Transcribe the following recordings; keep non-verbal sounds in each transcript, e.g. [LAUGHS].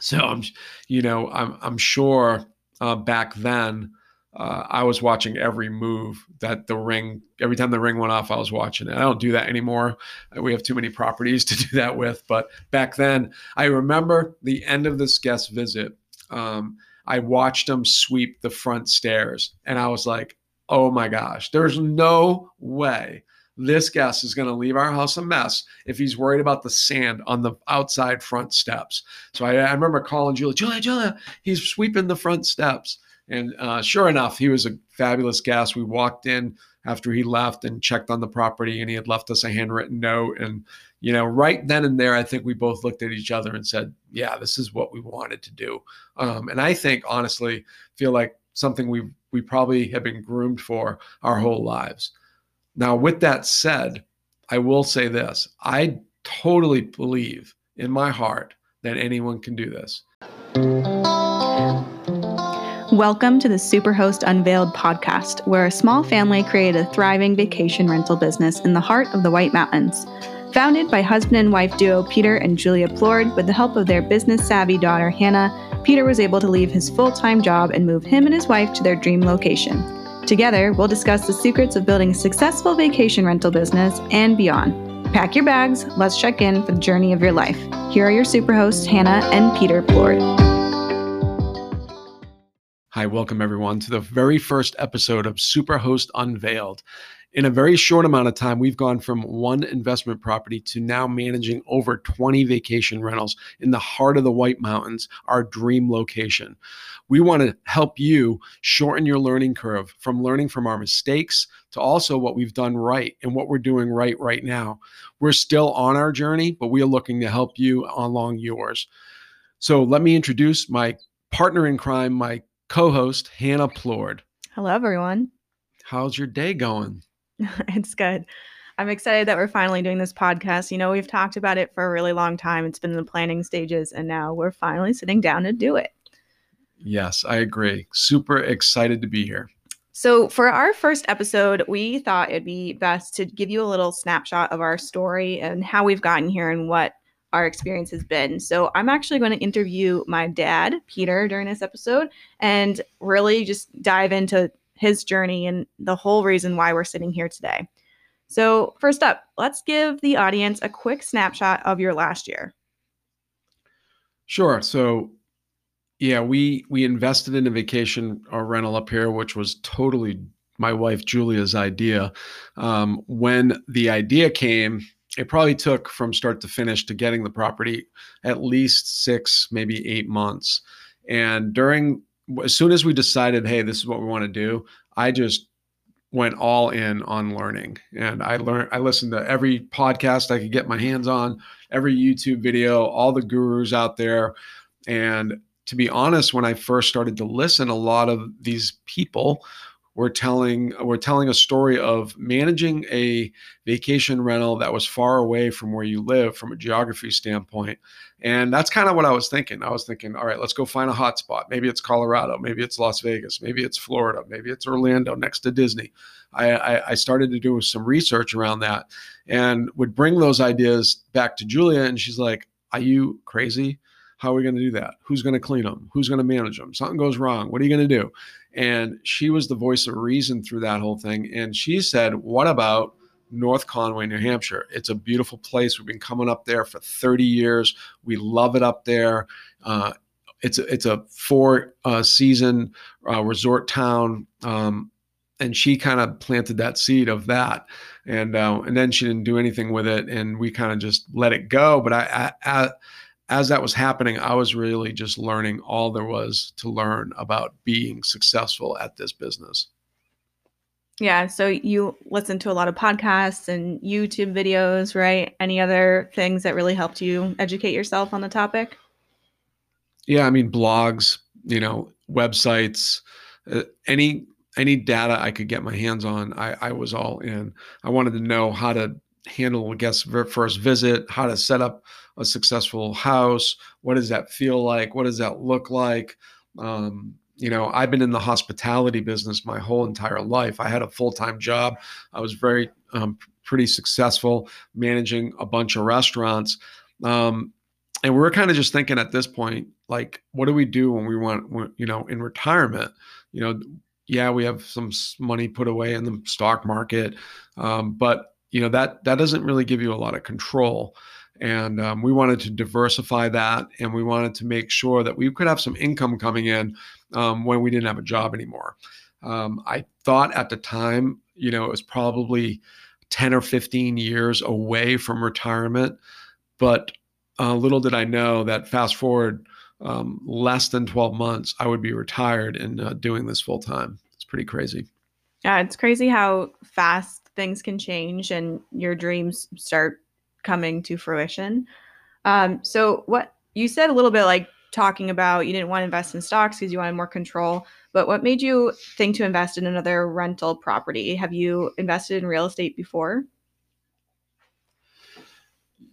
So I'm, you know, I'm I'm sure uh, back then uh, I was watching every move that the ring. Every time the ring went off, I was watching it. I don't do that anymore. We have too many properties [LAUGHS] to do that with. But back then, I remember the end of this guest visit. Um, I watched him sweep the front stairs, and I was like, "Oh my gosh, there's no way." This guest is going to leave our house a mess if he's worried about the sand on the outside front steps. So I, I remember calling Julia, Julia, Julia, he's sweeping the front steps. And uh, sure enough, he was a fabulous guest. We walked in after he left and checked on the property, and he had left us a handwritten note. And, you know, right then and there, I think we both looked at each other and said, yeah, this is what we wanted to do. Um, and I think, honestly, feel like something we we probably have been groomed for our whole lives. Now, with that said, I will say this I totally believe in my heart that anyone can do this. Welcome to the Superhost Unveiled podcast, where a small family created a thriving vacation rental business in the heart of the White Mountains. Founded by husband and wife duo Peter and Julia Plourde, with the help of their business savvy daughter Hannah, Peter was able to leave his full time job and move him and his wife to their dream location. Together, we'll discuss the secrets of building a successful vacation rental business and beyond. Pack your bags, let's check in for the journey of your life. Here are your superhosts, Hannah and Peter Plourde. Hi, welcome everyone to the very first episode of Superhost Unveiled. In a very short amount of time, we've gone from one investment property to now managing over 20 vacation rentals in the heart of the White Mountains, our dream location. We want to help you shorten your learning curve from learning from our mistakes to also what we've done right and what we're doing right right now. We're still on our journey, but we are looking to help you along yours. So let me introduce my partner in crime, my co host, Hannah Plourde. Hello, everyone. How's your day going? [LAUGHS] it's good. I'm excited that we're finally doing this podcast. You know, we've talked about it for a really long time. It's been in the planning stages, and now we're finally sitting down to do it. Yes, I agree. Super excited to be here. So, for our first episode, we thought it'd be best to give you a little snapshot of our story and how we've gotten here and what our experience has been. So I'm actually going to interview my dad, Peter, during this episode and really just dive into his journey and the whole reason why we're sitting here today. So, first up, let's give the audience a quick snapshot of your last year. Sure. So, yeah, we we invested in a vacation or rental up here, which was totally my wife Julia's idea. Um, when the idea came, it probably took from start to finish to getting the property at least six, maybe eight months. And during, as soon as we decided, hey, this is what we want to do, I just went all in on learning. And I learned, I listened to every podcast I could get my hands on, every YouTube video, all the gurus out there. And to be honest, when I first started to listen, a lot of these people we're telling we're telling a story of managing a vacation rental that was far away from where you live from a geography standpoint and that's kind of what i was thinking i was thinking all right let's go find a hotspot maybe it's colorado maybe it's las vegas maybe it's florida maybe it's orlando next to disney I, I, I started to do some research around that and would bring those ideas back to julia and she's like are you crazy how are we going to do that? Who's going to clean them? Who's going to manage them? Something goes wrong. What are you going to do? And she was the voice of reason through that whole thing. And she said, What about North Conway, New Hampshire? It's a beautiful place. We've been coming up there for 30 years. We love it up there. Uh, it's a, it's a four uh, season uh, resort town. Um, and she kind of planted that seed of that and uh, and then she didn't do anything with it and we kind of just let it go but I, I, I as that was happening, I was really just learning all there was to learn about being successful at this business. Yeah. So you listen to a lot of podcasts and YouTube videos, right? Any other things that really helped you educate yourself on the topic? Yeah. I mean, blogs, you know, websites, uh, any any data I could get my hands on, I, I was all in. I wanted to know how to handle a guest first visit, how to set up a successful house. What does that feel like? What does that look like? Um, you know, I've been in the hospitality business my whole entire life. I had a full time job. I was very um, pretty successful managing a bunch of restaurants. Um, and we're kind of just thinking at this point, like, what do we do when we want, you know, in retirement? You know, yeah, we have some money put away in the stock market, um, but you know that that doesn't really give you a lot of control. And um, we wanted to diversify that, and we wanted to make sure that we could have some income coming in um, when we didn't have a job anymore. Um, I thought at the time, you know, it was probably 10 or 15 years away from retirement, but uh, little did I know that fast forward um, less than 12 months, I would be retired and uh, doing this full time. It's pretty crazy. Yeah, it's crazy how fast things can change and your dreams start coming to fruition. Um, so, what you said a little bit like talking about you didn't want to invest in stocks because you wanted more control, but what made you think to invest in another rental property? Have you invested in real estate before?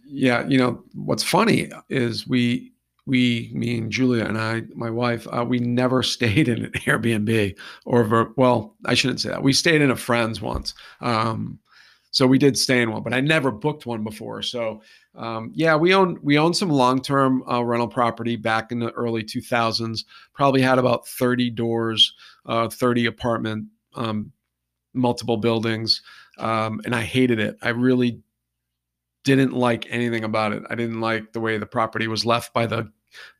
yeah, you know, what's funny is we we, me and Julia and I, my wife, uh, we never [LAUGHS] stayed in an Airbnb or, well, I shouldn't say that. We stayed in a friend's once. Um, so we did stay in one, but I never booked one before. So um, yeah, we own we owned some long term uh, rental property back in the early 2000s. Probably had about 30 doors, uh, 30 apartment, um, multiple buildings, um, and I hated it. I really didn't like anything about it. I didn't like the way the property was left by the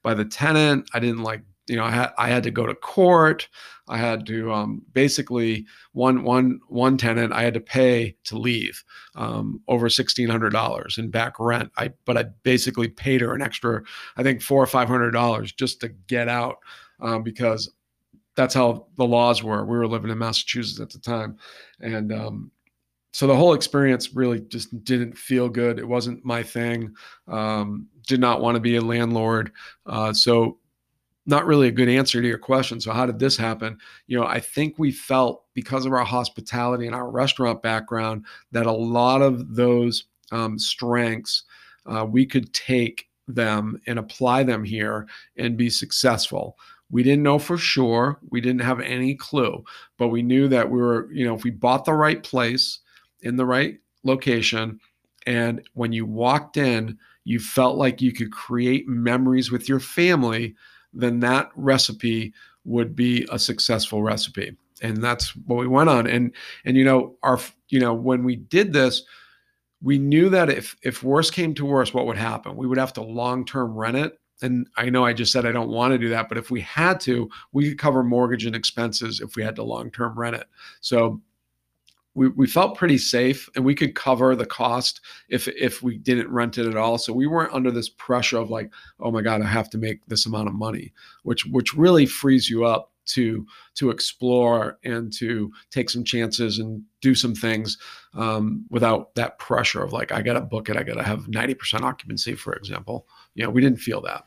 by the tenant. I didn't like you know I had I had to go to court. I had to um, basically one one one tenant I had to pay to leave um, over sixteen hundred dollars in back rent. I but I basically paid her an extra I think four or five hundred dollars just to get out um, because that's how the laws were. We were living in Massachusetts at the time, and um, so the whole experience really just didn't feel good. It wasn't my thing. Um, did not want to be a landlord. Uh, so not really a good answer to your question. So how did this happen? You know, I think we felt because of our hospitality and our restaurant background that a lot of those um, strengths uh, we could take them and apply them here and be successful. We didn't know for sure. We didn't have any clue, but we knew that we were, you know, if we bought the right place, in the right location. And when you walked in, you felt like you could create memories with your family, then that recipe would be a successful recipe. And that's what we went on. And and you know, our you know, when we did this, we knew that if if worse came to worse, what would happen? We would have to long-term rent it. And I know I just said I don't want to do that, but if we had to, we could cover mortgage and expenses if we had to long-term rent it. So we, we felt pretty safe and we could cover the cost if if we didn't rent it at all. So we weren't under this pressure of like oh my god i have to make this amount of money which which really frees you up to to explore and to take some chances and do some things um, without that pressure of like i gotta book it. I gotta have 90% occupancy for example. You know we didn't feel that.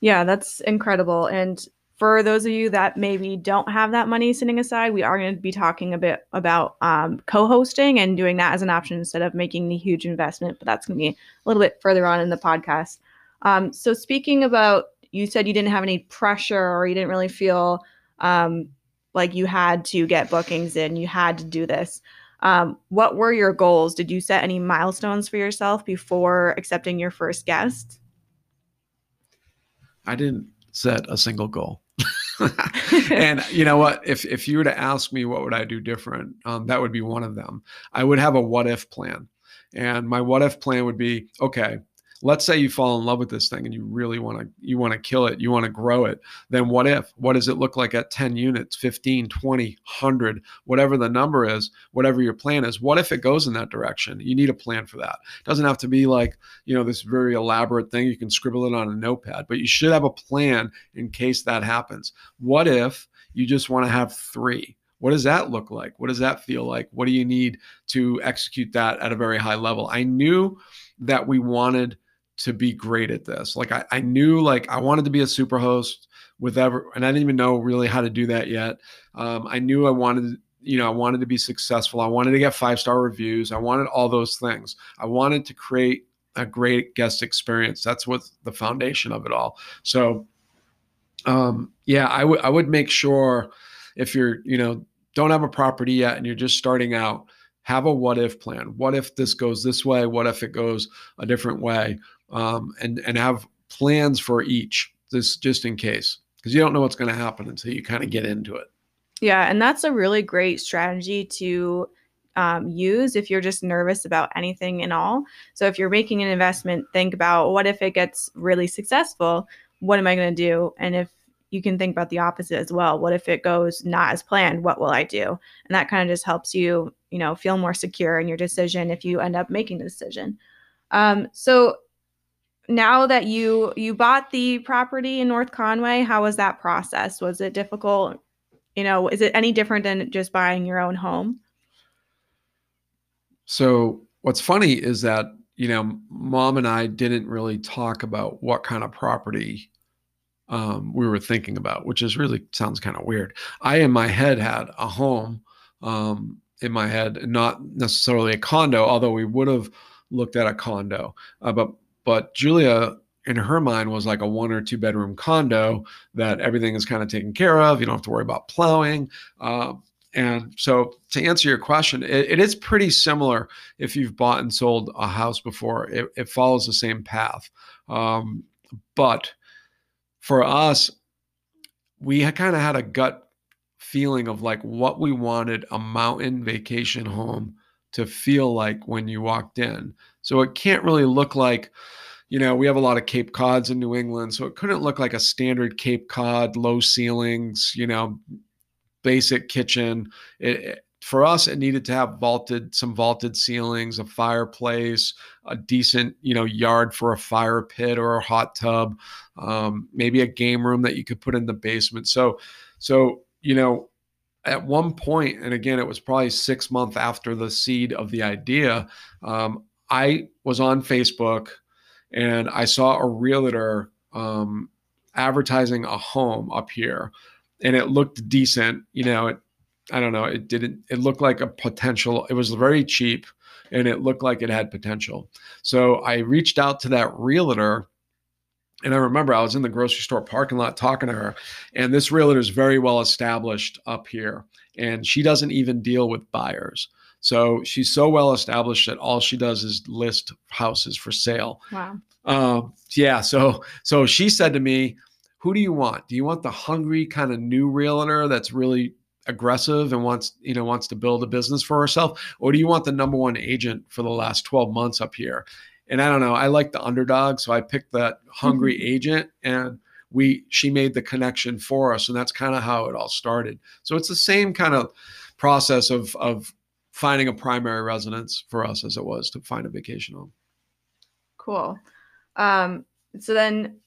Yeah that's incredible. And for those of you that maybe don't have that money sitting aside, we are going to be talking a bit about um, co-hosting and doing that as an option instead of making the huge investment. But that's going to be a little bit further on in the podcast. Um, so speaking about, you said you didn't have any pressure or you didn't really feel um, like you had to get bookings in, you had to do this. Um, what were your goals? Did you set any milestones for yourself before accepting your first guest? I didn't set a single goal. [LAUGHS] and you know what? If if you were to ask me what would I do different, um, that would be one of them. I would have a what if plan, and my what if plan would be okay let's say you fall in love with this thing and you really want to you want to kill it you want to grow it then what if? What does it look like at 10 units 15 20 100 whatever the number is whatever your plan is what if it goes in that direction? You need a plan for that. It doesn't have to be like you know this very elaborate thing you can scribble it on a notepad but you should have a plan in case that happens. What if you just want to have three? What does that look like? What does that feel like? What do you need to execute that at a very high level? I knew that we wanted to be great at this. Like I, I knew like I wanted to be a super host with ever, and I didn't even know really how to do that yet. Um, I knew I wanted, you know, I wanted to be successful. I wanted to get five star reviews. I wanted all those things. I wanted to create a great guest experience. That's what the foundation of it all. So, um, yeah, I would I would make sure if you're, you know, don't have a property yet and you're just starting out, have a what if plan. What if this goes this way? What if it goes a different way? Um, and and have plans for each, this just in case, because you don't know what's going to happen until you kind of get into it. Yeah, and that's a really great strategy to um, use if you're just nervous about anything and all. So if you're making an investment, think about what if it gets really successful? What am I going to do? And if you can think about the opposite as well. What if it goes not as planned? What will I do? And that kind of just helps you, you know, feel more secure in your decision if you end up making the decision. Um, so now that you you bought the property in North Conway, how was that process? Was it difficult? You know, is it any different than just buying your own home? So what's funny is that you know, mom and I didn't really talk about what kind of property um, we were thinking about, which is really sounds kind of weird. I, in my head, had a home um, in my head, not necessarily a condo, although we would have looked at a condo. Uh, but but Julia, in her mind, was like a one or two bedroom condo that everything is kind of taken care of. You don't have to worry about plowing. Uh, and so, to answer your question, it, it is pretty similar if you've bought and sold a house before. It, it follows the same path, um, but for us, we kind of had a gut feeling of like what we wanted a mountain vacation home to feel like when you walked in. So it can't really look like, you know, we have a lot of Cape Cods in New England, so it couldn't look like a standard Cape Cod, low ceilings, you know, basic kitchen. It, for us, it needed to have vaulted, some vaulted ceilings, a fireplace, a decent, you know, yard for a fire pit or a hot tub, um, maybe a game room that you could put in the basement. So, so you know, at one point, and again, it was probably six months after the seed of the idea. Um, I was on Facebook, and I saw a realtor um, advertising a home up here, and it looked decent. You know, it I don't know. It didn't. It looked like a potential. It was very cheap, and it looked like it had potential. So I reached out to that realtor, and I remember I was in the grocery store parking lot talking to her, and this realtor is very well established up here, and she doesn't even deal with buyers. So she's so well established that all she does is list houses for sale. Wow. Um, yeah. So so she said to me, "Who do you want? Do you want the hungry kind of new realtor that's really aggressive and wants you know wants to build a business for herself or do you want the number one agent for the last 12 months up here and i don't know i like the underdog so i picked that hungry mm-hmm. agent and we she made the connection for us and that's kind of how it all started so it's the same kind of process of of finding a primary residence for us as it was to find a vacation home cool um so then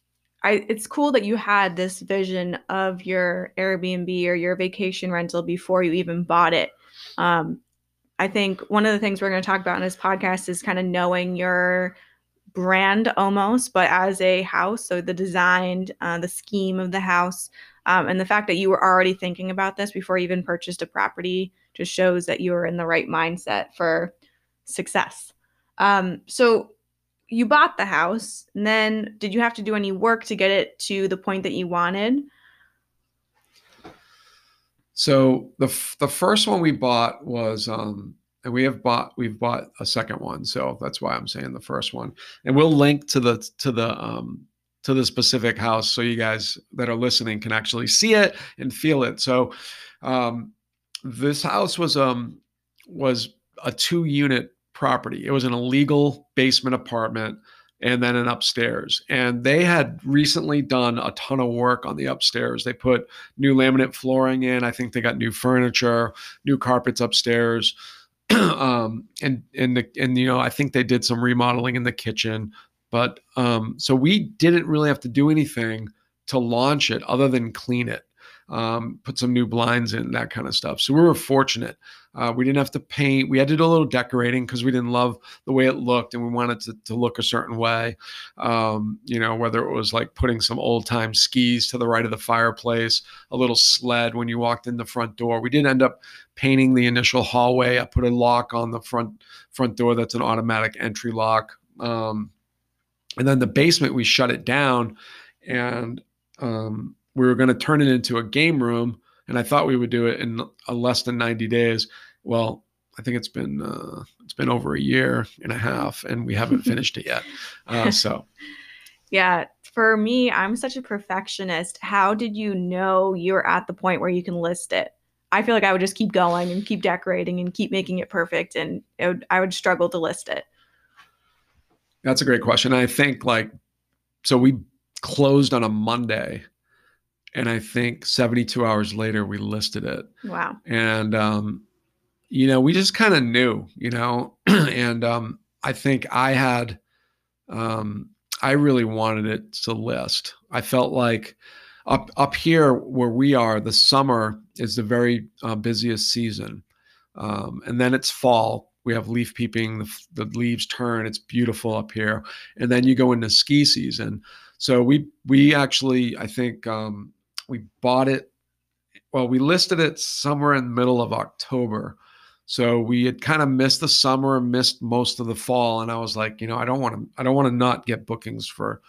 I it's cool that you had this vision of your Airbnb or your vacation rental before you even bought it. Um, I think one of the things we're going to talk about in this podcast is kind of knowing your brand almost, but as a house. So the design, uh, the scheme of the house, um, and the fact that you were already thinking about this before you even purchased a property just shows that you're in the right mindset for success. Um, so you bought the house and then did you have to do any work to get it to the point that you wanted? So the the first one we bought was um and we have bought we've bought a second one so that's why i'm saying the first one. And we'll link to the to the um to the specific house so you guys that are listening can actually see it and feel it. So um this house was um was a two unit property. It was an illegal basement apartment and then an upstairs. And they had recently done a ton of work on the upstairs. They put new laminate flooring in. I think they got new furniture, new carpets upstairs. [CLEARS THROAT] um, and and the, and you know, I think they did some remodeling in the kitchen. But um, so we didn't really have to do anything to launch it other than clean it um, put some new blinds in, that kind of stuff. So we were fortunate. Uh, we didn't have to paint. We had to do a little decorating because we didn't love the way it looked and we wanted to, to look a certain way. Um, you know, whether it was like putting some old time skis to the right of the fireplace, a little sled when you walked in the front door. We did end up painting the initial hallway. I put a lock on the front front door that's an automatic entry lock. Um, and then the basement, we shut it down and um, we were going to turn it into a game room and I thought we would do it in a less than 90 days. Well, I think it's been uh, it's been over a year and a half, and we haven't [LAUGHS] finished it yet. Uh, so, yeah, for me, I'm such a perfectionist. How did you know you were at the point where you can list it? I feel like I would just keep going and keep decorating and keep making it perfect, and it would, I would struggle to list it. That's a great question. I think like so we closed on a Monday and I think 72 hours later we listed it. Wow. And um you know, we just kind of knew, you know, [CLEARS THROAT] and um I think I had um I really wanted it to list. I felt like up up here where we are, the summer is the very uh, busiest season, um, and then it's fall. We have leaf peeping. The, the leaves turn. It's beautiful up here, and then you go into ski season. So we we actually I think um, we bought it. Well, we listed it somewhere in the middle of October. So we had kind of missed the summer, missed most of the fall, and I was like, you know, I don't want to, I don't want to not get bookings for,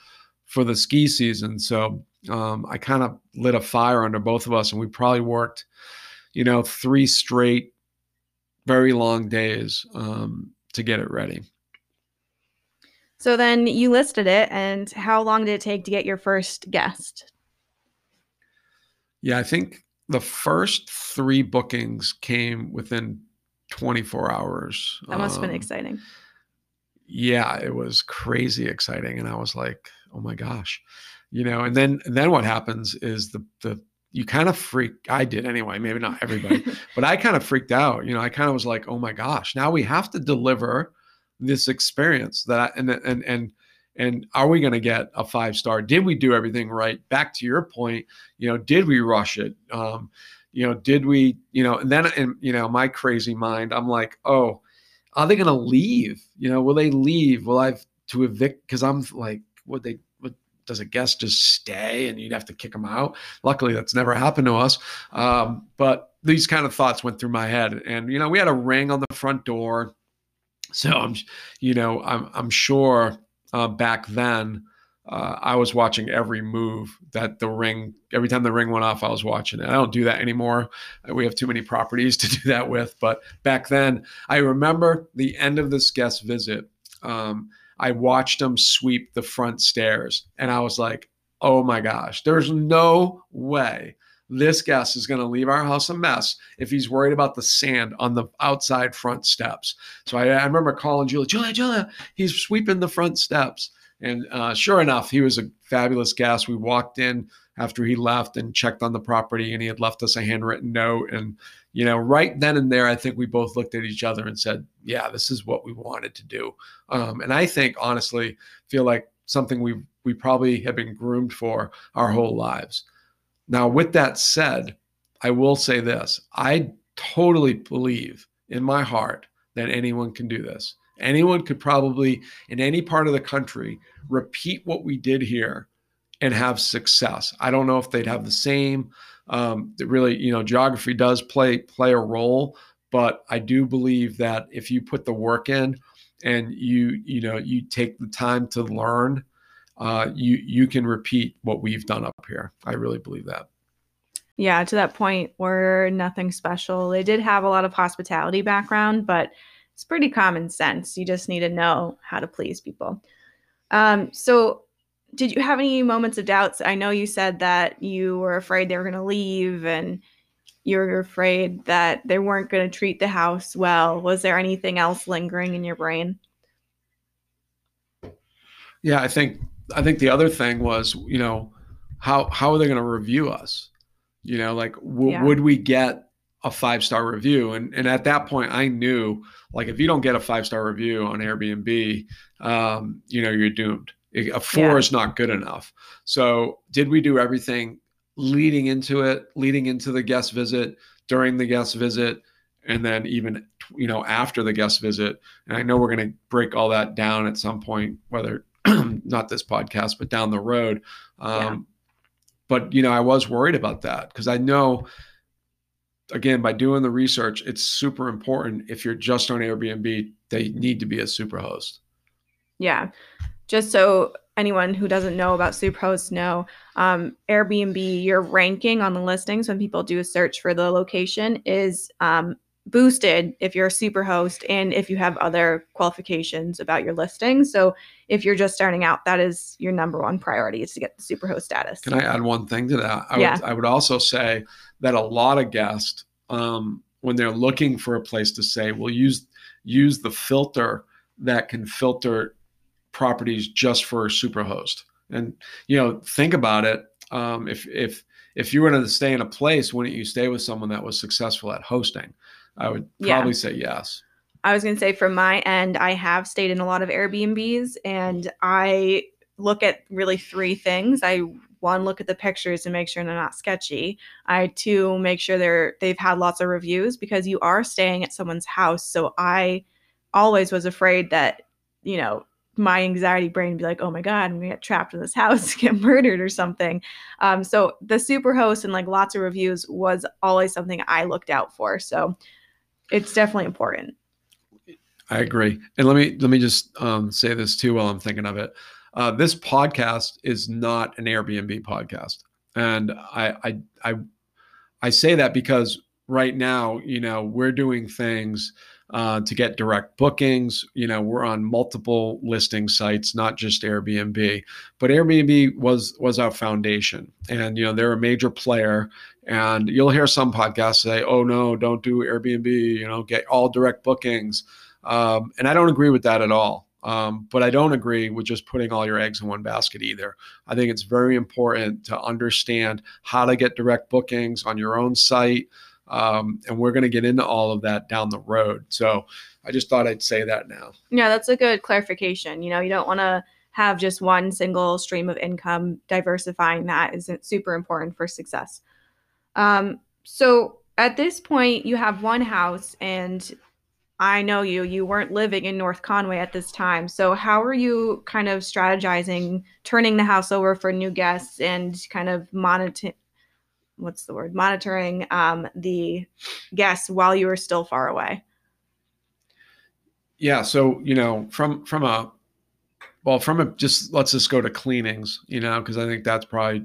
for the ski season. So um, I kind of lit a fire under both of us, and we probably worked, you know, three straight, very long days um, to get it ready. So then you listed it, and how long did it take to get your first guest? Yeah, I think the first three bookings came within 24 hours. That must have been um, exciting. Yeah, it was crazy exciting, and I was like, "Oh my gosh!" You know. And then, and then what happens is the the you kind of freak. I did anyway. Maybe not everybody, [LAUGHS] but I kind of freaked out. You know, I kind of was like, "Oh my gosh!" Now we have to deliver this experience that I, and and and and are we going to get a five star? Did we do everything right? Back to your point you know did we rush it? Um you know did we you know and then in you know my crazy mind i'm like oh are they going to leave? You know will they leave? Will i have to evict because i'm like would they would, does a guest just stay and you'd have to kick them out? Luckily that's never happened to us. Um, but these kind of thoughts went through my head and you know we had a ring on the front door. So I'm, you know, I'm I'm sure uh, back then uh, I was watching every move that the ring. Every time the ring went off, I was watching it. I don't do that anymore. We have too many properties [LAUGHS] to do that with. But back then, I remember the end of this guest visit. Um, I watched him sweep the front stairs, and I was like, "Oh my gosh, there's no way." This guest is going to leave our house a mess if he's worried about the sand on the outside front steps. So I, I remember calling Julia, Julia, Julia, he's sweeping the front steps. And uh, sure enough, he was a fabulous guest. We walked in after he left and checked on the property, and he had left us a handwritten note. And, you know, right then and there, I think we both looked at each other and said, yeah, this is what we wanted to do. Um, and I think, honestly, feel like something we we probably have been groomed for our whole lives. Now, with that said, I will say this I totally believe in my heart that anyone can do this. Anyone could probably, in any part of the country, repeat what we did here and have success. I don't know if they'd have the same. Um, really, you know, geography does play play a role, but I do believe that if you put the work in and you you know you take the time to learn uh, you you can repeat what we've done up here. I really believe that. Yeah, to that point, we're nothing special. They did have a lot of hospitality background, but it's pretty common sense. You just need to know how to please people. Um, so, did you have any moments of doubts? I know you said that you were afraid they were going to leave and you were afraid that they weren't going to treat the house well. Was there anything else lingering in your brain? Yeah, I think I think the other thing was, you know, how how are they going to review us? You know, like w- yeah. would we get a five star review? And and at that point, I knew like if you don't get a five star review on Airbnb, um, you know, you're doomed. A four yeah. is not good enough. So did we do everything leading into it, leading into the guest visit, during the guest visit, and then even you know after the guest visit? And I know we're going to break all that down at some point, whether not this podcast, but down the road. Um, yeah. But you know, I was worried about that because I know, again, by doing the research, it's super important. If you're just on Airbnb, they need to be a super host. Yeah, just so anyone who doesn't know about superhost know, um, Airbnb, your ranking on the listings when people do a search for the location is um, boosted if you're a super host and if you have other qualifications about your listing. So if you're just starting out, that is your number one priority is to get the super host status. Can I add one thing to that? I Yeah. would I would also say that a lot of guests, um, when they're looking for a place to stay, will use use the filter that can filter properties just for a superhost. And you know, think about it. Um, if if if you were to stay in a place, wouldn't you stay with someone that was successful at hosting? I would Yeah. probably say yes. I was going to say from my end, I have stayed in a lot of Airbnbs and I look at really three things. I one look at the pictures and make sure they're not sketchy. I two make sure they're they've had lots of reviews because you are staying at someone's house. So I always was afraid that, you know, my anxiety brain be like, oh my God, I'm gonna get trapped in this house, [LAUGHS] get murdered or something. Um, so the super host and like lots of reviews was always something I looked out for. So it's definitely important. I agree. And let me let me just um, say this too while I'm thinking of it. Uh, this podcast is not an Airbnb podcast, and I I I, I say that because right now, you know, we're doing things uh, to get direct bookings. You know, we're on multiple listing sites, not just Airbnb. But Airbnb was was our foundation, and you know, they're a major player. And you'll hear some podcasts say, "Oh no, don't do Airbnb. You know, get all direct bookings." Um, and I don't agree with that at all. Um, but I don't agree with just putting all your eggs in one basket either. I think it's very important to understand how to get direct bookings on your own site. Um, and we're going to get into all of that down the road. So I just thought I'd say that now. Yeah, that's a good clarification. You know, you don't want to have just one single stream of income. Diversifying that is super important for success. Um, so at this point, you have one house, and I know you. You weren't living in North Conway at this time. So how are you kind of strategizing turning the house over for new guests and kind of monitor? What's the word? Monitoring um, the guests while you were still far away. Yeah. So, you know, from, from a, well, from a, just let's just go to cleanings, you know, because I think that's probably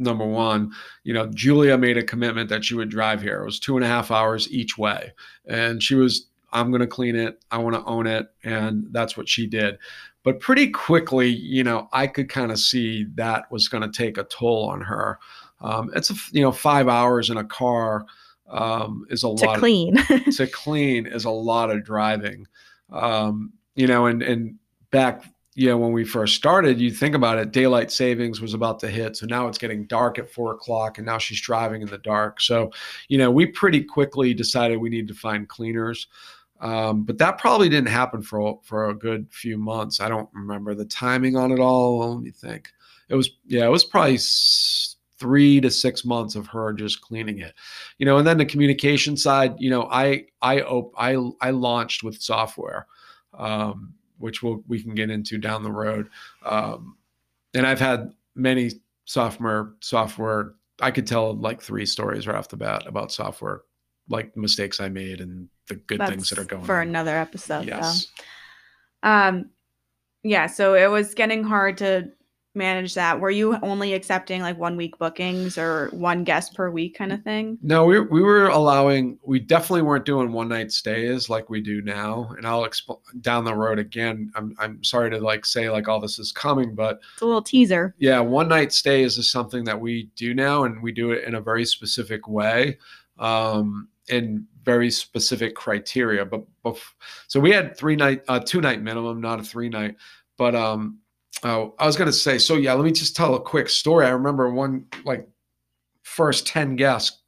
number one, you know, Julia made a commitment that she would drive here. It was two and a half hours each way. And she was, I'm going to clean it. I want to own it. And that's what she did. But pretty quickly, you know, I could kind of see that was going to take a toll on her. Um, it's a, you know, five hours in a car um, is a to lot. To clean. [LAUGHS] to clean is a lot of driving. Um, you know, and, and back you know, when we first started, you think about it, daylight savings was about to hit. So now it's getting dark at four o'clock and now she's driving in the dark. So, you know, we pretty quickly decided we need to find cleaners. Um, but that probably didn't happen for, for a good few months. I don't remember the timing on it all. Let me think. It was, yeah, it was probably three to six months of her just cleaning it, you know, and then the communication side, you know, I, I, op- I, I launched with software. Um, which we'll, we can get into down the road. Um, and I've had many software software. I could tell like three stories right off the bat about software, like mistakes I made and the good things that are going for on. another episode. Yes. Though. Um, yeah. So it was getting hard to manage that. Were you only accepting like one week bookings or one guest per week kind of thing? No, we, we were allowing, we definitely weren't doing one night stays like we do now. And I'll explain down the road again. I'm, I'm sorry to like say like all this is coming, but It's a little teaser. Yeah, one night stays is something that we do now, and we do it in a very specific way, um, and very specific criteria. But, but so we had three night, uh, two night minimum, not a three night. But um, oh, I was gonna say, so yeah, let me just tell a quick story. I remember one like first ten guests,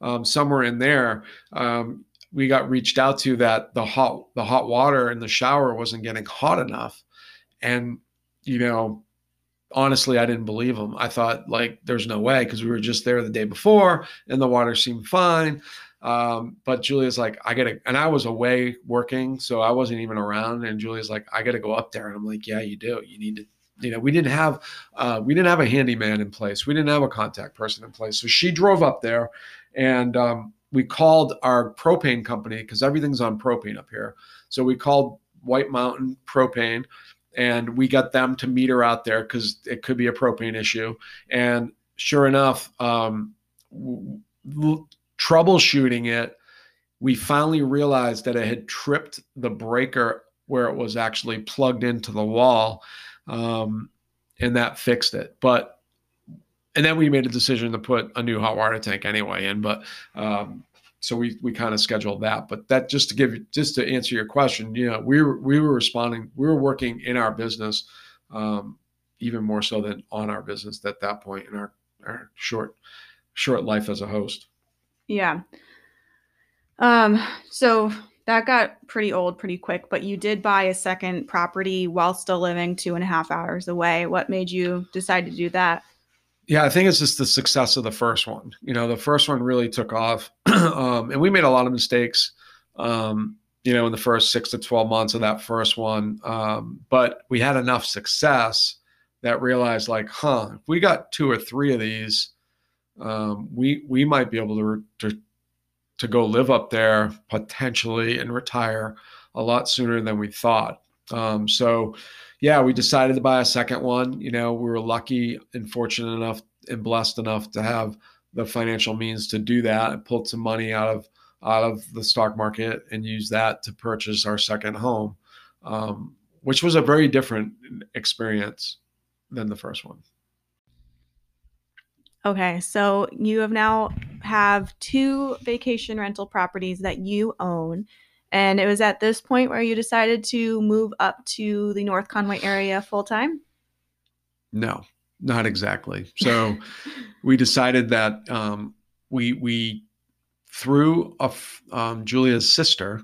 um, somewhere in there. Um, we got reached out to that the hot the hot water in the shower wasn't getting hot enough, and you know honestly, I didn't believe them. I thought like there's no way because we were just there the day before and the water seemed fine. Um, but Julia's like, I gotta, and I was away working, so I wasn't even around. And Julia's like, I gotta go up there. And I'm like, yeah, you do. You need to, you know, we didn't have, uh, we didn't have a handyman in place. We didn't have a contact person in place. So she drove up there, and um, we called our propane company because everything's on propane up here. So we called White Mountain Propane and we got them to meet her out there because it could be a propane issue. And sure enough, um, w- w- troubleshooting it, we finally realized that it had tripped the breaker where it was actually plugged into the wall, um, and that fixed it. But and then we made a decision to put a new hot water tank anyway in. But um, so we we kind of scheduled that. But that just to give you just to answer your question, you know, we were we were responding, we were working in our business, um, even more so than on our business at that point in our our short short life as a host. Yeah. Um. So that got pretty old pretty quick, but you did buy a second property while still living two and a half hours away. What made you decide to do that? Yeah, I think it's just the success of the first one. You know, the first one really took off, [CLEARS THROAT] um, and we made a lot of mistakes. Um, you know, in the first six to twelve months of that first one, um, but we had enough success that realized, like, huh, if we got two or three of these, um, we we might be able to, to to go live up there potentially and retire a lot sooner than we thought. Um, so yeah, we decided to buy a second one. You know, we were lucky and fortunate enough and blessed enough to have the financial means to do that and pulled some money out of out of the stock market and use that to purchase our second home, um, which was a very different experience than the first one. Okay, so you have now have two vacation rental properties that you own and it was at this point where you decided to move up to the North Conway area full time? No, not exactly. So we decided that um, we we through a, um, Julia's sister,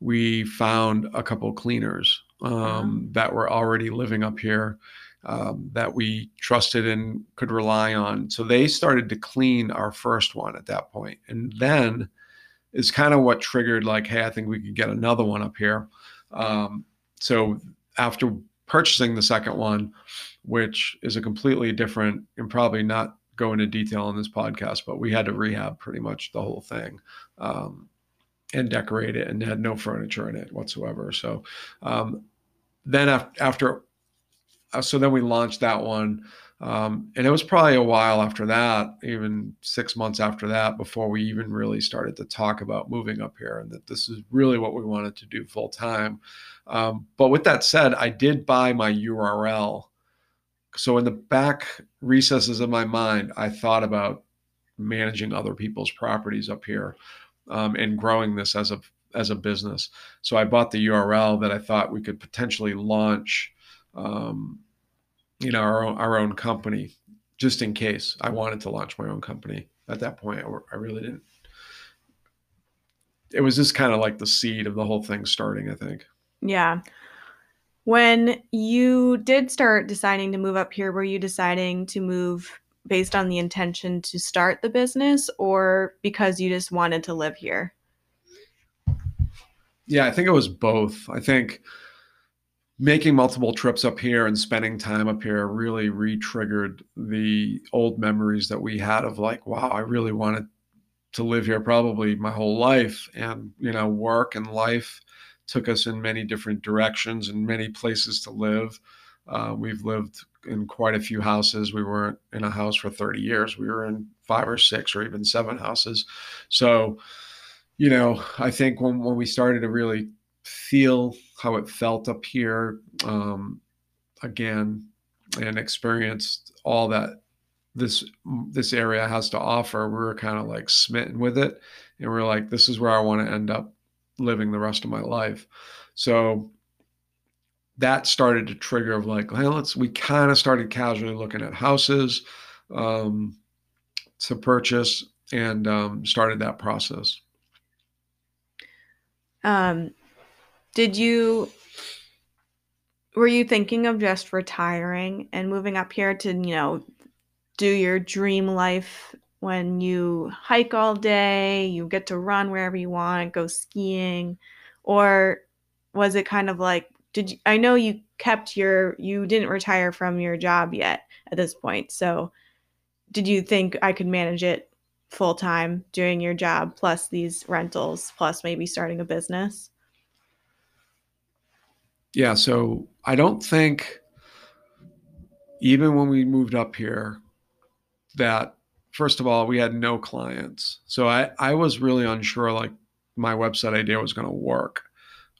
we found a couple cleaners um, wow. that were already living up here um, that we trusted and could rely on. So they started to clean our first one at that point, and then is kind of what triggered like, hey, I think we could get another one up here. Um, so after purchasing the second one, which is a completely different and probably not go into detail on this podcast, but we had to rehab pretty much the whole thing um, and decorate it and had no furniture in it whatsoever. So um, then after, after uh, so then we launched that one. Um, and it was probably a while after that, even six months after that, before we even really started to talk about moving up here and that this is really what we wanted to do full time. Um, but with that said, I did buy my URL. So in the back recesses of my mind, I thought about managing other people's properties up here um, and growing this as a as a business. So I bought the URL that I thought we could potentially launch um, you know our own, our own company just in case I wanted to launch my own company. At that point, I, I really didn't. It was just kind of like the seed of the whole thing starting. I think. Yeah. When you did start deciding to move up here, were you deciding to move based on the intention to start the business or because you just wanted to live here? Yeah, I think it was both. I think making multiple trips up here and spending time up here really re-triggered the old memories that we had of like wow i really wanted to live here probably my whole life. And you know work and life took us in many different directions and many places to live. Uh, we've lived in quite a few houses. We weren't in a house for 30 years. We were in five or six or even seven houses. So you know i think when, when we started to really feel how it felt up here um, again and experienced all that this this area has to offer we were kind of like smitten with it. And we are like this is where i want to end up living the rest of my life. So that started to trigger of like hey, let's we kind of started casually looking at houses um, to purchase and um, started that process um, did you were you thinking of just retiring and moving up here to, you know, do your dream life when you hike all day, you get to run wherever you want, go skiing? Or was it kind of like did you, I know you kept your you didn't retire from your job yet at this point. So did you think I could manage it full time doing your job plus these rentals plus maybe starting a business? Yeah, so I don't think even when we moved up here that first of all we had no clients. So I I was really unsure like my website idea was going to work.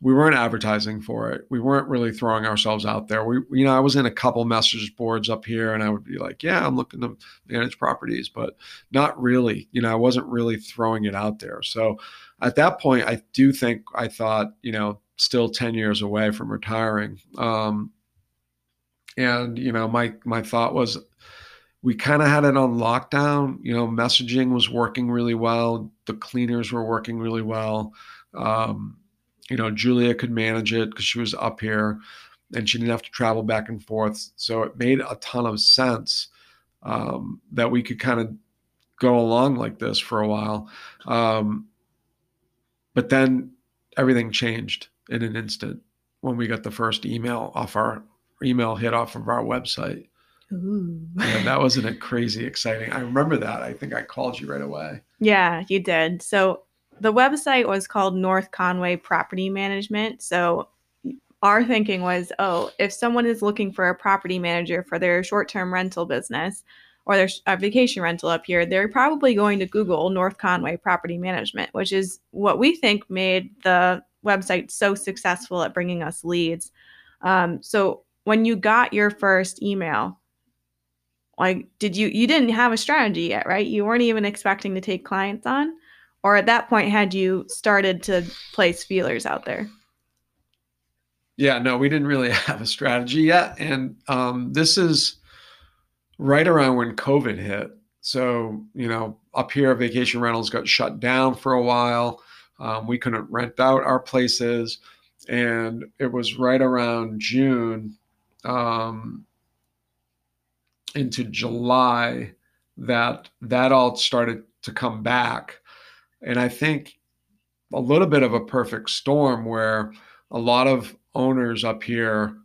We weren't advertising for it. We weren't really throwing ourselves out there. We, you know, I was in a couple message boards up here, and I would be like, "Yeah, I'm looking to manage properties," but not really. You know, I wasn't really throwing it out there. So, at that point, I do think I thought, you know, still ten years away from retiring. Um, and you know, my my thought was, we kind of had it on lockdown. You know, messaging was working really well. The cleaners were working really well. Um, you know, Julia could manage it because she was up here and she didn't have to travel back and forth. So it made a ton of sense um, that we could kind of go along like this for a while. Um, but then everything changed in an instant when we got the first email off our email hit off of our website. Ooh. And that [LAUGHS] wasn't a crazy exciting. I remember that. I think I called you right away. Yeah, you did. So the website was called North Conway Property Management. So our thinking was, oh, if someone is looking for a property manager for their short-term rental business or their vacation rental up here, they're probably going to Google North Conway Property Management, which is what we think made the website so successful at bringing us leads. Um, so when you got your first email, like did you you didn't have a strategy yet, right? You weren't even expecting to take clients on? Or at that point had you started to place feelers out there? Yeah, no, we didn't really [LAUGHS] have a strategy yet, and um, this is right around when COVID hit. So you know, up here, vacation rentals got shut down for a while. Um, we couldn't rent out our places, and it was right around June um, into July that that all started to come back and I think a little bit of a perfect storm where a lot of owners up here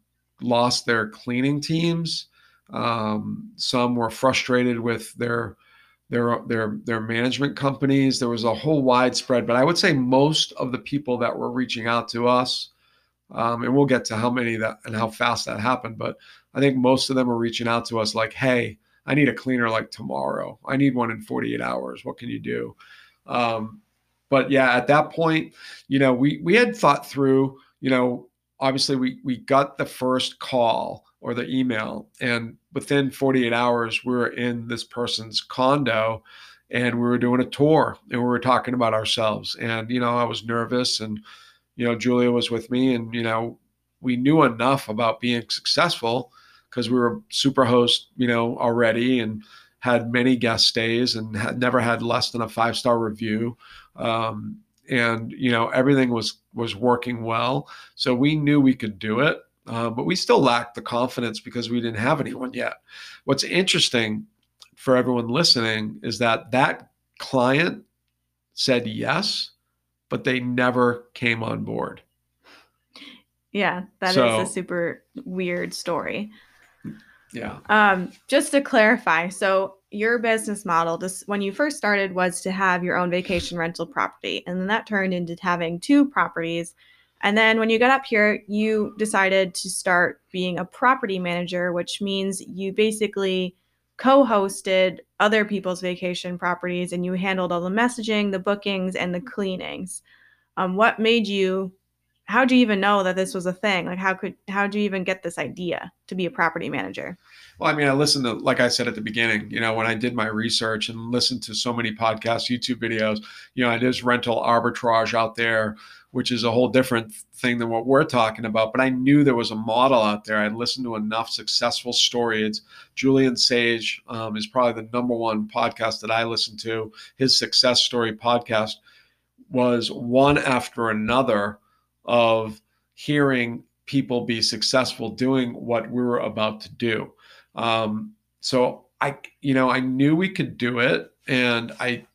lost their cleaning teams. Um, some were frustrated with their their their their management companies. There was a whole widespread, but I would say most of the people that were reaching out to us, um, and we'll get to how many that and how fast that happened. But I think most of them were reaching out to us like, "Hey, I need a cleaner like tomorrow. I need one in 48 hours. What can you do?" Um, but yeah, at that point, you know, we we had thought through, you know, obviously we we got the first call or the email, and within 48 hours, we were in this person's condo and we were doing a tour and we were talking about ourselves. And, you know, I was nervous and, you know, Julia was with me and, you know, we knew enough about being successful because we were super host, you know, already and had many guest stays and had never had less than a five star review. Um, and you know everything was was working well, so we knew we could do it. Uh, but we still lacked the confidence because we didn't have anyone yet. What's interesting for everyone listening is that that client said yes, but they never came on board. Yeah, that so, is a super weird story. Yeah. Um, just to clarify, so your business model, this when you first started, was to have your own vacation rental property, and then that turned into having two properties. And then when you got up here, you decided to start being a property manager, which means you basically co-hosted other people's vacation properties and you handled all the messaging, the bookings, and the cleanings. Um, what made you how do you even know that this was a thing? Like how could how do you even get this idea to be a property manager? Well, I mean, I listened to like I said at the beginning, you know, when I did my research and listened to so many podcasts, YouTube videos, you know, there's rental arbitrage out there, which is a whole different thing than what we're talking about. But I knew there was a model out there. I'd listened to enough successful stories. Julian Sage um, is probably the number one podcast that I listen to. His success story podcast was one after another of hearing people be successful doing what we were about to do. Um, so I, you know, I knew we could do it, and I,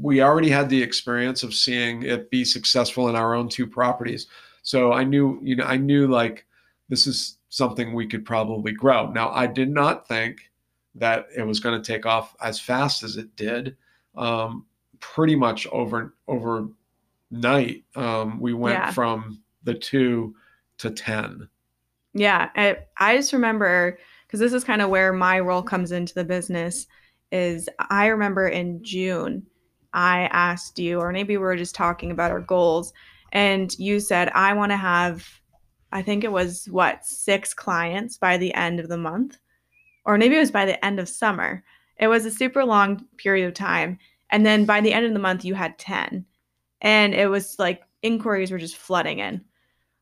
we already had the experience of seeing it be successful in our own two properties. So I knew, you know, I knew like this is something we could probably grow. Now I did not think that it was going to take off as fast as it did. Um, pretty much over over night, um, we went yeah. from the two to 10. Yeah. I, I just remember, because this is kind of where my role comes into the business, is I remember in June, I asked you, or maybe we were just talking about our goals, and you said, I want to have, I think it was what, six clients by the end of the month, or maybe it was by the end of summer. It was a super long period of time. And then by the end of the month, you had 10. And it was like inquiries were just flooding in.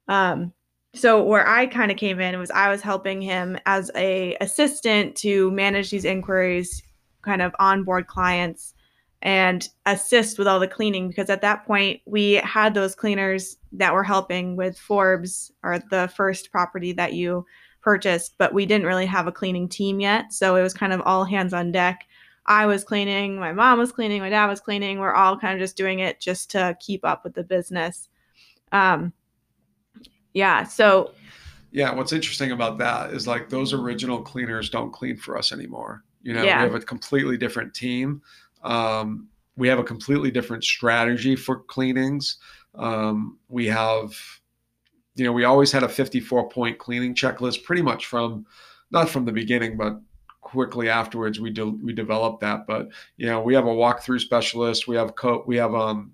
Um, so where I kind of came in was I was helping him as a assistant to manage these inquiries, kind of onboard clients and assist with all the cleaning because at that point we had those cleaners that were helping with Forbes or the first property that you purchased, but we didn't really have a cleaning team yet. So it was kind of all hands on deck. I was cleaning, my mom was cleaning, my dad was cleaning. We're all kind of just doing it just to keep up with the business. Um, yeah. So, yeah, what's interesting about that is like those original cleaners don't clean for us anymore. You know, yeah. we have a completely different team. Um, we have a completely different strategy for cleanings. Um, we have, you know, we always had a 54 point cleaning checklist pretty much from, not from the beginning, but quickly afterwards we de- we developed that. But, you know, we have a walkthrough specialist. We have co- we have, um,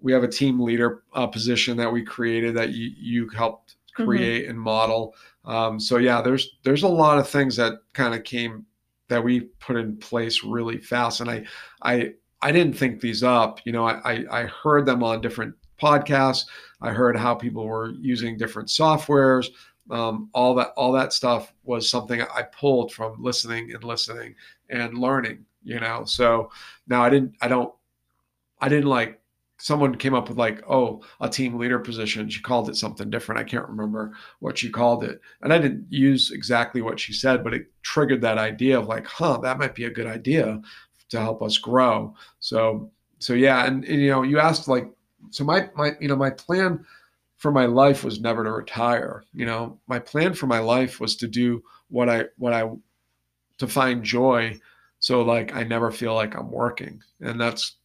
we have a team leader uh, position that we created that you, you helped mm-hmm. create mm-hmm. and model. Um, so yeah, there's there's a lot of things that kind of came that we put in place really fast, and I I I didn't think these up. You know, I I heard them on different podcasts. I heard how people were using different softwares. Um, all that all that stuff was something I pulled from listening and listening and learning. You know, so now I didn't I don't I didn't like someone came up with like, oh, a team leader position. She called it something different. I can't remember what she called it. And I didn't use exactly what she said, but it triggered that idea of like, huh, that might be a good idea to help us grow. So, so yeah. And, and you know, you asked like, so my, my, you know, my plan for my life was never to retire. You know, my plan for my life was to do what I, what I, to find joy. So like, I never feel like I'm working. And that's,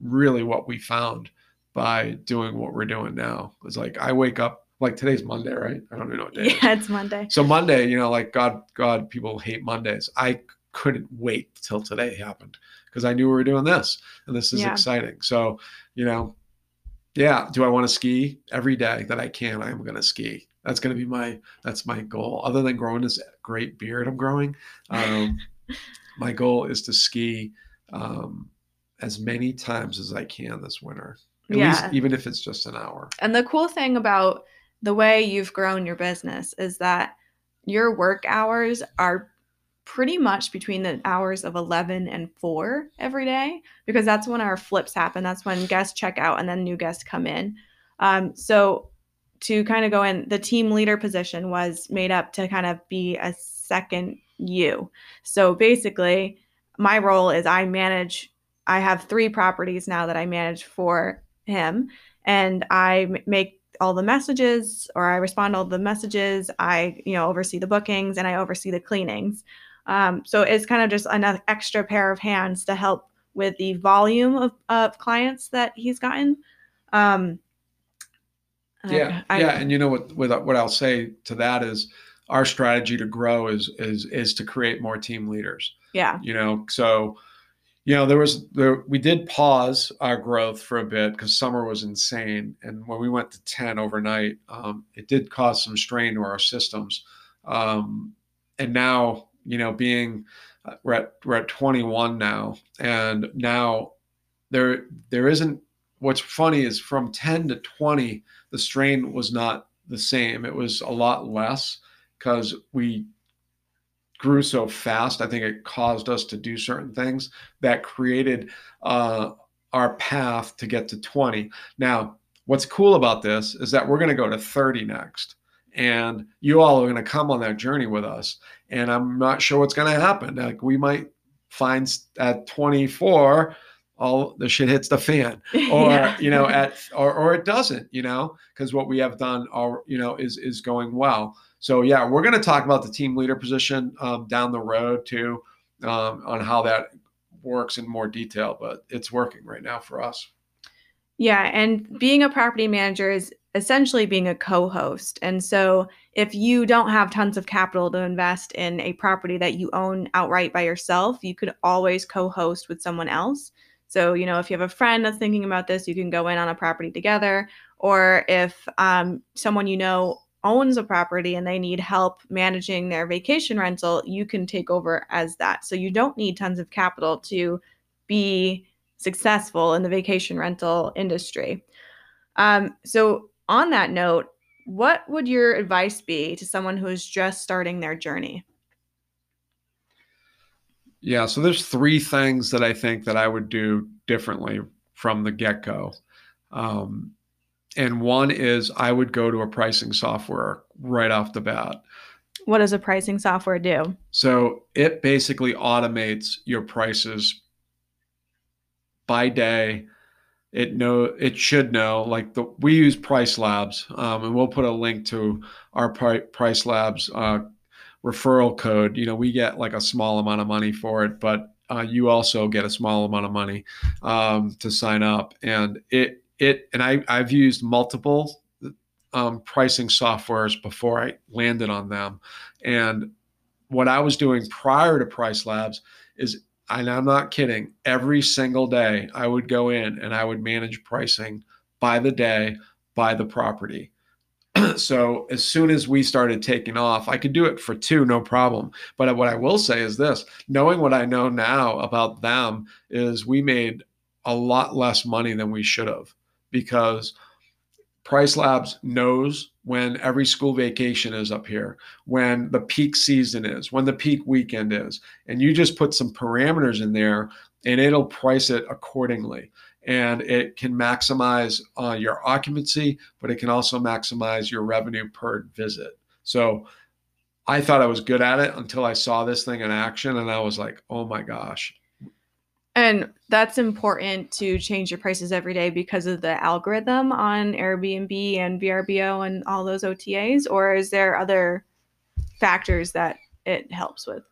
really what we found by doing what we're doing now. It's like I wake up like today's Monday, right? I don't even know what day. [LAUGHS] Yeah, it's Monday. So Monday, you know, like God, God, people hate Mondays. I couldn't wait till today happened because I knew we were doing this, and this is yeah. exciting. So, you know, yeah. Do I want to ski every day that I can? I am going to ski. That's going to be my that's my goal. Other than growing this great beard I'm growing, um, [LAUGHS] my goal is to ski um, as many times as I can this winter. At yeah. least even if it's just an hour. And the cool thing about the way you've grown your business is that your work hours are pretty much between the hours of 11 and 4 every day because that's when our flips happen. That's when guests check out and then new guests come in. Um, so to kind of go in, the team leader position was made up to kind of be a second you. So basically, my role is I manage I have three properties now that I manage for him, and I make all the messages or I respond all the messages. I, you know, oversee the bookings and I oversee the cleanings. Um, so it's kind of just an extra pair of hands to help with the volume of, of clients that he's gotten. Um, yeah, I, yeah, and you know what? What, what I'll say to that is, our strategy to grow is is is to create more team leaders. Yeah, you know, so you know there was there we did pause our growth for a bit because summer was insane and when we went to 10 overnight um, it did cause some strain to our systems um, and now you know being uh, we're at we're at 21 now and now there there isn't what's funny is from 10 to 20 the strain was not the same it was a lot less because we grew so fast, I think it caused us to do certain things that created uh, our path to get to 20. Now, what's cool about this is that we're going to go to 30 next. And you all are going to come on that journey with us. And I'm not sure what's going to happen. Like we might find at 24, all the shit hits the fan [LAUGHS] or yeah. you know at or, or it doesn't you know because what we have done are you know is is going well so yeah, we're going to talk about the team leader position um, down the road too, um, on how that works in more detail. But it's working right now for us. Yeah, and being a property manager is essentially being a co-host. And so if you don't have tons of capital to invest in a property that you own outright by yourself, you could always co-host with someone else. So, you know, if you have a friend that's thinking about this, you can go in on a property together. Or if um, someone you know owns a property and they need help managing their vacation rental, you can take over as that. So you don't need tons of capital to be successful in the vacation rental industry. Um, so, on that note, what would your advice be to someone who is just starting their journey? Yeah, so there's three things that I think that I would do differently from the get go. Um, and one is I would go to a pricing software right off the bat. What does a pricing software do? So it basically automates your prices by day. It know it should know like the we use Price Labs, um, and we'll put a link to our Price Labs uh, referral code. You know, we get like a small amount of money for it, but uh, you also get a small amount of money um, to sign up, and it it and I I've used multiple um, pricing softwares before I landed on them, and what I was doing prior to Price Labs is, and I'm not kidding, every single day I would go in and I would manage pricing by the day, by the property. [CLEARS THROAT] so as soon as we started taking off, I could do it for two, no problem. But what I will say is this knowing what I know now about them is we made a lot less money than we should have because Price Labs knows when every school vacation is up here, when the peak season is, when the peak weekend is. And you just put some parameters in there and it'll price it accordingly. And it can maximize uh, your occupancy, but it can also maximize your revenue per visit. So I thought I was good at it until I saw this thing in action and I was like, oh my gosh, and that's important to change your prices every day because of the algorithm on Airbnb and VRBO and all those OTAs, or is there other factors that it helps with?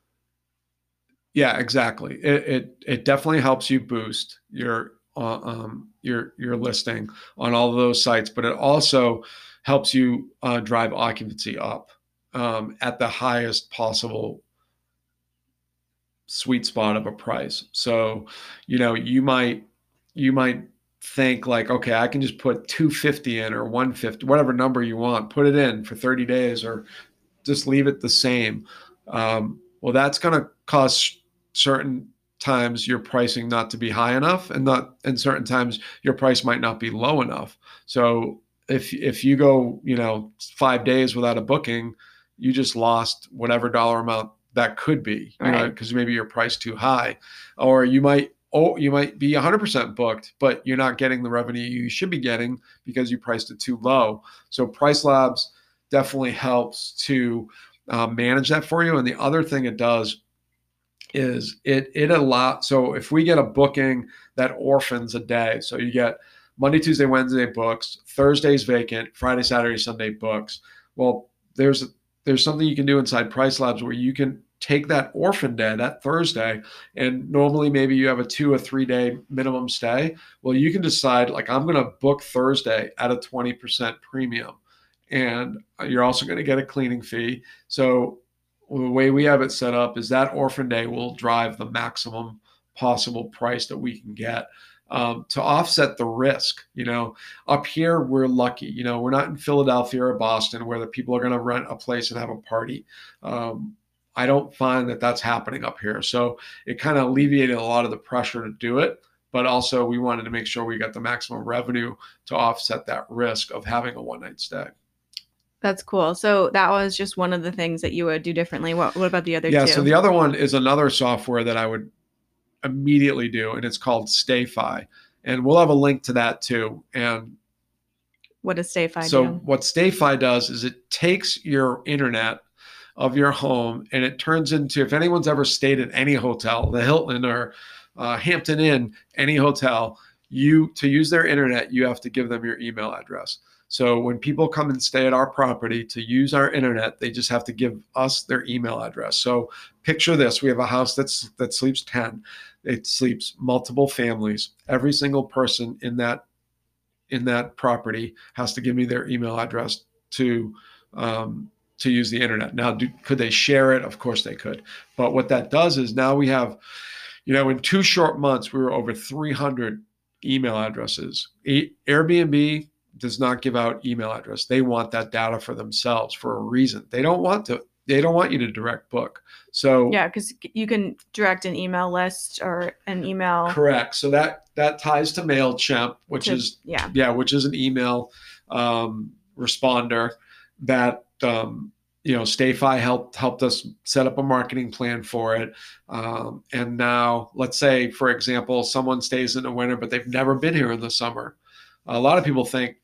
Yeah, exactly. It it, it definitely helps you boost your uh, um, your your listing on all of those sites, but it also helps you uh, drive occupancy up um, at the highest possible sweet spot of a price. So, you know, you might you might think like, okay, I can just put 250 in or 150, whatever number you want, put it in for 30 days or just leave it the same. Um, well, that's going to cause certain times your pricing not to be high enough and not and certain times your price might not be low enough. So if if you go, you know, 5 days without a booking, you just lost whatever dollar amount that could be, you right. know, because maybe your price too high, or you might oh you might be 100% booked, but you're not getting the revenue you should be getting because you priced it too low. So Price Labs definitely helps to uh, manage that for you. And the other thing it does is it it allows so if we get a booking that orphans a day, so you get Monday, Tuesday, Wednesday books, Thursdays vacant, Friday, Saturday, Sunday books. Well, there's there's something you can do inside Price Labs where you can take that orphan day, that Thursday, and normally maybe you have a two or three day minimum stay. Well, you can decide, like, I'm going to book Thursday at a 20% premium. And you're also going to get a cleaning fee. So, the way we have it set up is that orphan day will drive the maximum possible price that we can get um, to offset the risk. You know, up here we're lucky. You know, we're not in Philadelphia or Boston where the people are going to rent a place and have a party. Um, I don't find that that's happening up here. So it kind of alleviated a lot of the pressure to do it. But also, we wanted to make sure we got the maximum revenue to offset that risk of having a one night stay. That's cool. So that was just one of the things that you would do differently. What, what about the other yeah, two? so the other one is another software that I would immediately do, and it's called StayFi. And we'll have a link to that too. And what does StayFi so do? So what StayFi does is it takes your internet of your home and it turns into if anyone's ever stayed at any hotel, the Hilton or uh, Hampton Inn, any hotel, you to use their internet, you have to give them your email address. So when people come and stay at our property to use our internet, they just have to give us their email address. So picture this: we have a house that's that sleeps ten it sleeps multiple families. Every single person in that in that property has to give me their email address to um, to use the internet. Now, do, could they share it? Of course they could. But what that does is now we have, You know, in two short months, we were over 300 email addresses. Airbnb does not give out email address. They want that data for themselves for a reason. They don't want to they don't want you to direct book. So yeah, because you can direct an email list or an email. Correct. So that that ties to Mailchimp, which to, is yeah yeah, which is an email um, responder that um, you know StayFi helped helped us set up a marketing plan for it. Um, and now, let's say, for example, someone stays in the winter, but they've never been here in the summer. A lot of people think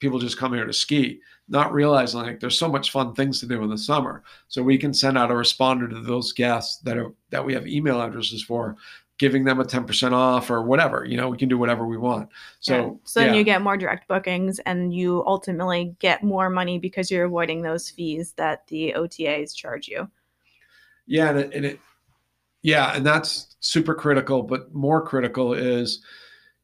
people just come here to ski, not realizing like there's so much fun things to do in the summer. So we can send out a responder to those guests that are that we have email addresses for, giving them a 10% off or whatever. You know, we can do whatever we want. So yeah. so then yeah. you get more direct bookings and you ultimately get more money because you're avoiding those fees that the OTAs charge you. Yeah, and it, and it yeah, and that's super critical, but more critical is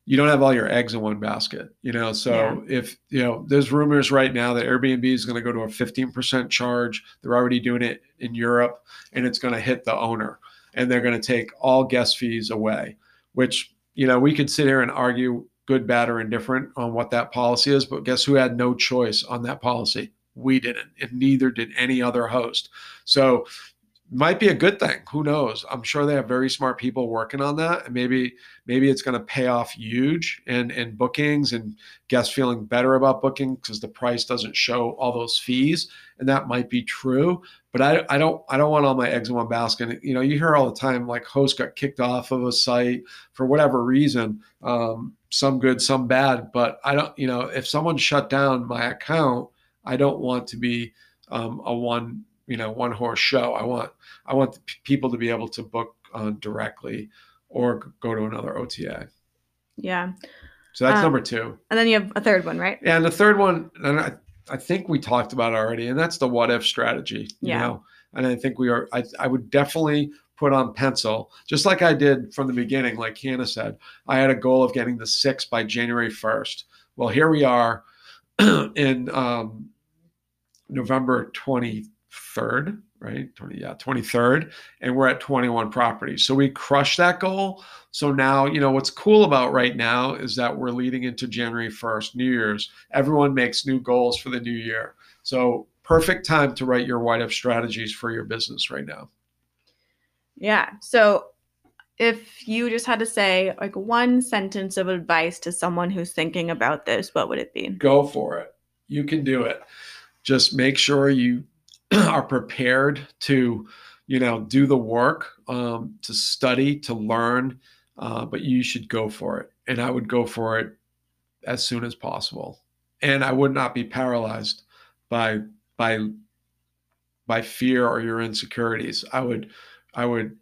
you don't have all your eggs in one basket, you know. So yeah. if you know, there's rumors right now that Airbnb is going to go to a 15% charge. They're already doing it in Europe, and it's going to hit the owner, and they're going to take all guest fees away. Which you know, we could sit here and argue good, bad, or indifferent on what that policy is, but guess who had no choice on that policy? We didn't, and neither did any other host. So might be a good thing. Who knows? I'm sure they have very smart people working on that, and maybe maybe it's going to pay off huge in in bookings and guests feeling better about booking because the price doesn't show all those fees, and that might be true. But I I don't I don't want all my eggs in one basket. You know, you hear all the time like hosts got kicked off of a site for whatever reason, um, some good, some bad. But I don't you know if someone shut down my account, I don't want to be um, a one you know one horse show. I want I want people to be able to book uh, directly or go to another OTA. Yeah. So that's um, number two. And then you have a third one, right? Yeah, and the third one, and I, I think we talked about already, and that's the what if strategy. Yeah. You know? And I think we are. I I would definitely put on pencil, just like I did from the beginning. Like Hannah said, I had a goal of getting the six by January first. Well, here we are [CLEARS THROAT] in um, November twenty third, right? 20, yeah, 23rd, and we're at 21 properties. So we crushed that goal. So now, you know, what's cool about right now is that we're leading into January 1st, New Year's. Everyone makes new goals for the new year. So perfect time to write your white up strategies for your business right now. Yeah. So if you just had to say like one sentence of advice to someone who's thinking about this, what would it be? Go for it. You can do it. Just make sure you [CLEARS THROAT] are prepared to, you know, do the work, um, to study, to learn, uh, but you should go for it. And I would go for it as soon as possible. And I would not be paralyzed by by by fear or your insecurities. I would I would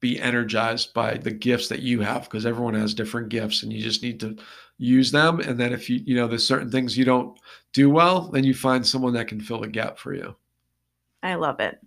be energized by the gifts that you have because everyone has different gifts and you just need to use them. And then if you you know there's certain things you don't do well then you find someone that can fill the gap for you. I love it.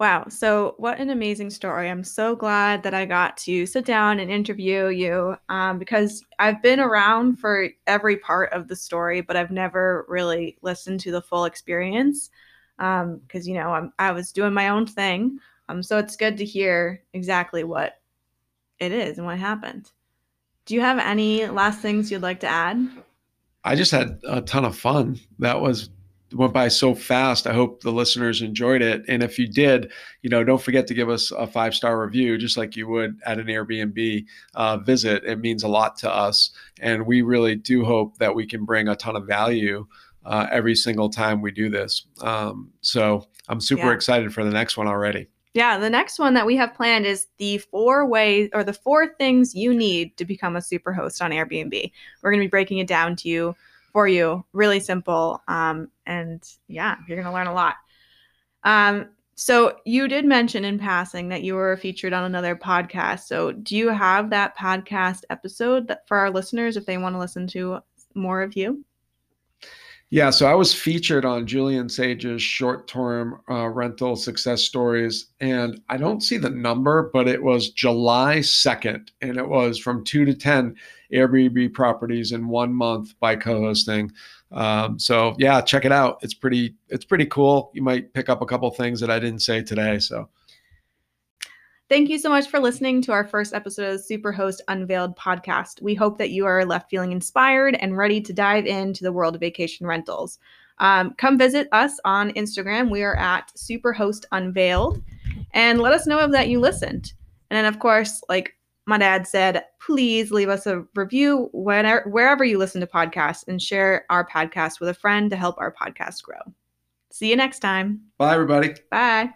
Wow. So what an amazing story. I'm so glad that i got to sit down and interview you um, because i've been around for every part of the story but i've never really listened to the full experience because um, you know I'm, i was doing my own thing um, so it's good to hear exactly what it is and what happened do you have any last things you'd like to add? I just had a ton of fun. That was went by so fast. I hope the listeners enjoyed it. And if you did, you know, don't forget to give us a five star review, just like you would at an Airbnb uh, visit. It means a lot to us, and we really do hope that we can bring a ton of value uh, every single time we do this. Um, so I'm super yeah. excited for the next one already. Yeah, the next one that we have planned is the four ways or the four things you need to become a super host on Airbnb. We're going to be breaking it down to you for you, really simple. Um, and yeah, you're going to learn a lot. Um, so you did mention in passing that you were featured on another podcast. So do you have that podcast episode that for our listeners if they want to listen to more of you? Yeah, so I was featured on Julian Sage's short term uh, rental success stories. And I don't see the number, but it was July 2nd. And it was from two to 10 Airbnb properties in one month by co hosting. Um, so yeah, check it out. It's pretty, it's pretty cool. You might pick up a couple things that I didn't say today. So Thank you so much for listening to our first episode of the Superhost Unveiled podcast. We hope that you are left feeling inspired and ready to dive into the world of vacation rentals. Um, come visit us on Instagram. We are at Superhost Unveiled and let us know that you listened. And then, of course, like my dad said, please leave us a review whenever, wherever you listen to podcasts and share our podcast with a friend to help our podcast grow. See you next time. Bye, everybody. Bye.